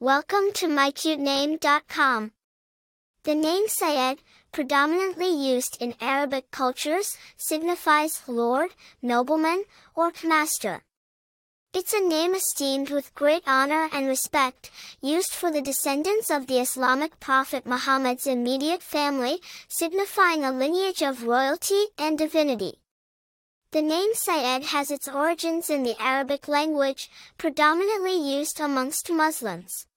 Welcome to mycutename.com. The name Syed, predominantly used in Arabic cultures, signifies lord, nobleman, or master. It's a name esteemed with great honor and respect, used for the descendants of the Islamic prophet Muhammad's immediate family, signifying a lineage of royalty and divinity. The name Syed has its origins in the Arabic language, predominantly used amongst Muslims.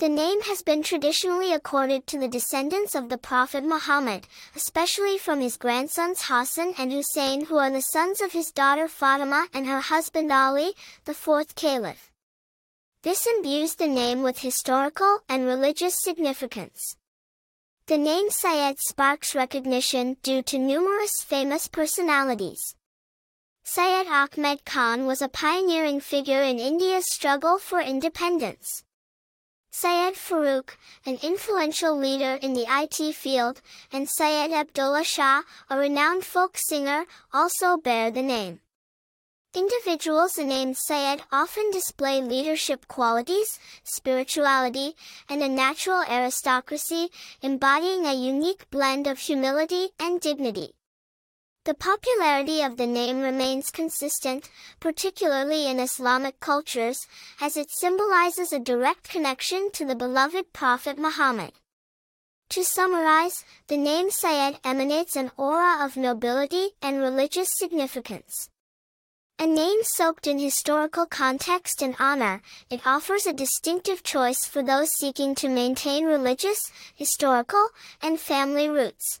The name has been traditionally accorded to the descendants of the Prophet Muhammad, especially from his grandsons Hassan and Hussein who are the sons of his daughter Fatima and her husband Ali, the fourth caliph. This imbues the name with historical and religious significance. The name Syed sparks recognition due to numerous famous personalities. Syed Ahmed Khan was a pioneering figure in India's struggle for independence. Syed Farooq, an influential leader in the IT field, and Syed Abdullah Shah, a renowned folk singer, also bear the name. Individuals named Syed often display leadership qualities, spirituality, and a natural aristocracy, embodying a unique blend of humility and dignity. The popularity of the name remains consistent, particularly in Islamic cultures, as it symbolizes a direct connection to the beloved Prophet Muhammad. To summarize, the name Syed emanates an aura of nobility and religious significance. A name soaked in historical context and honor, it offers a distinctive choice for those seeking to maintain religious, historical, and family roots.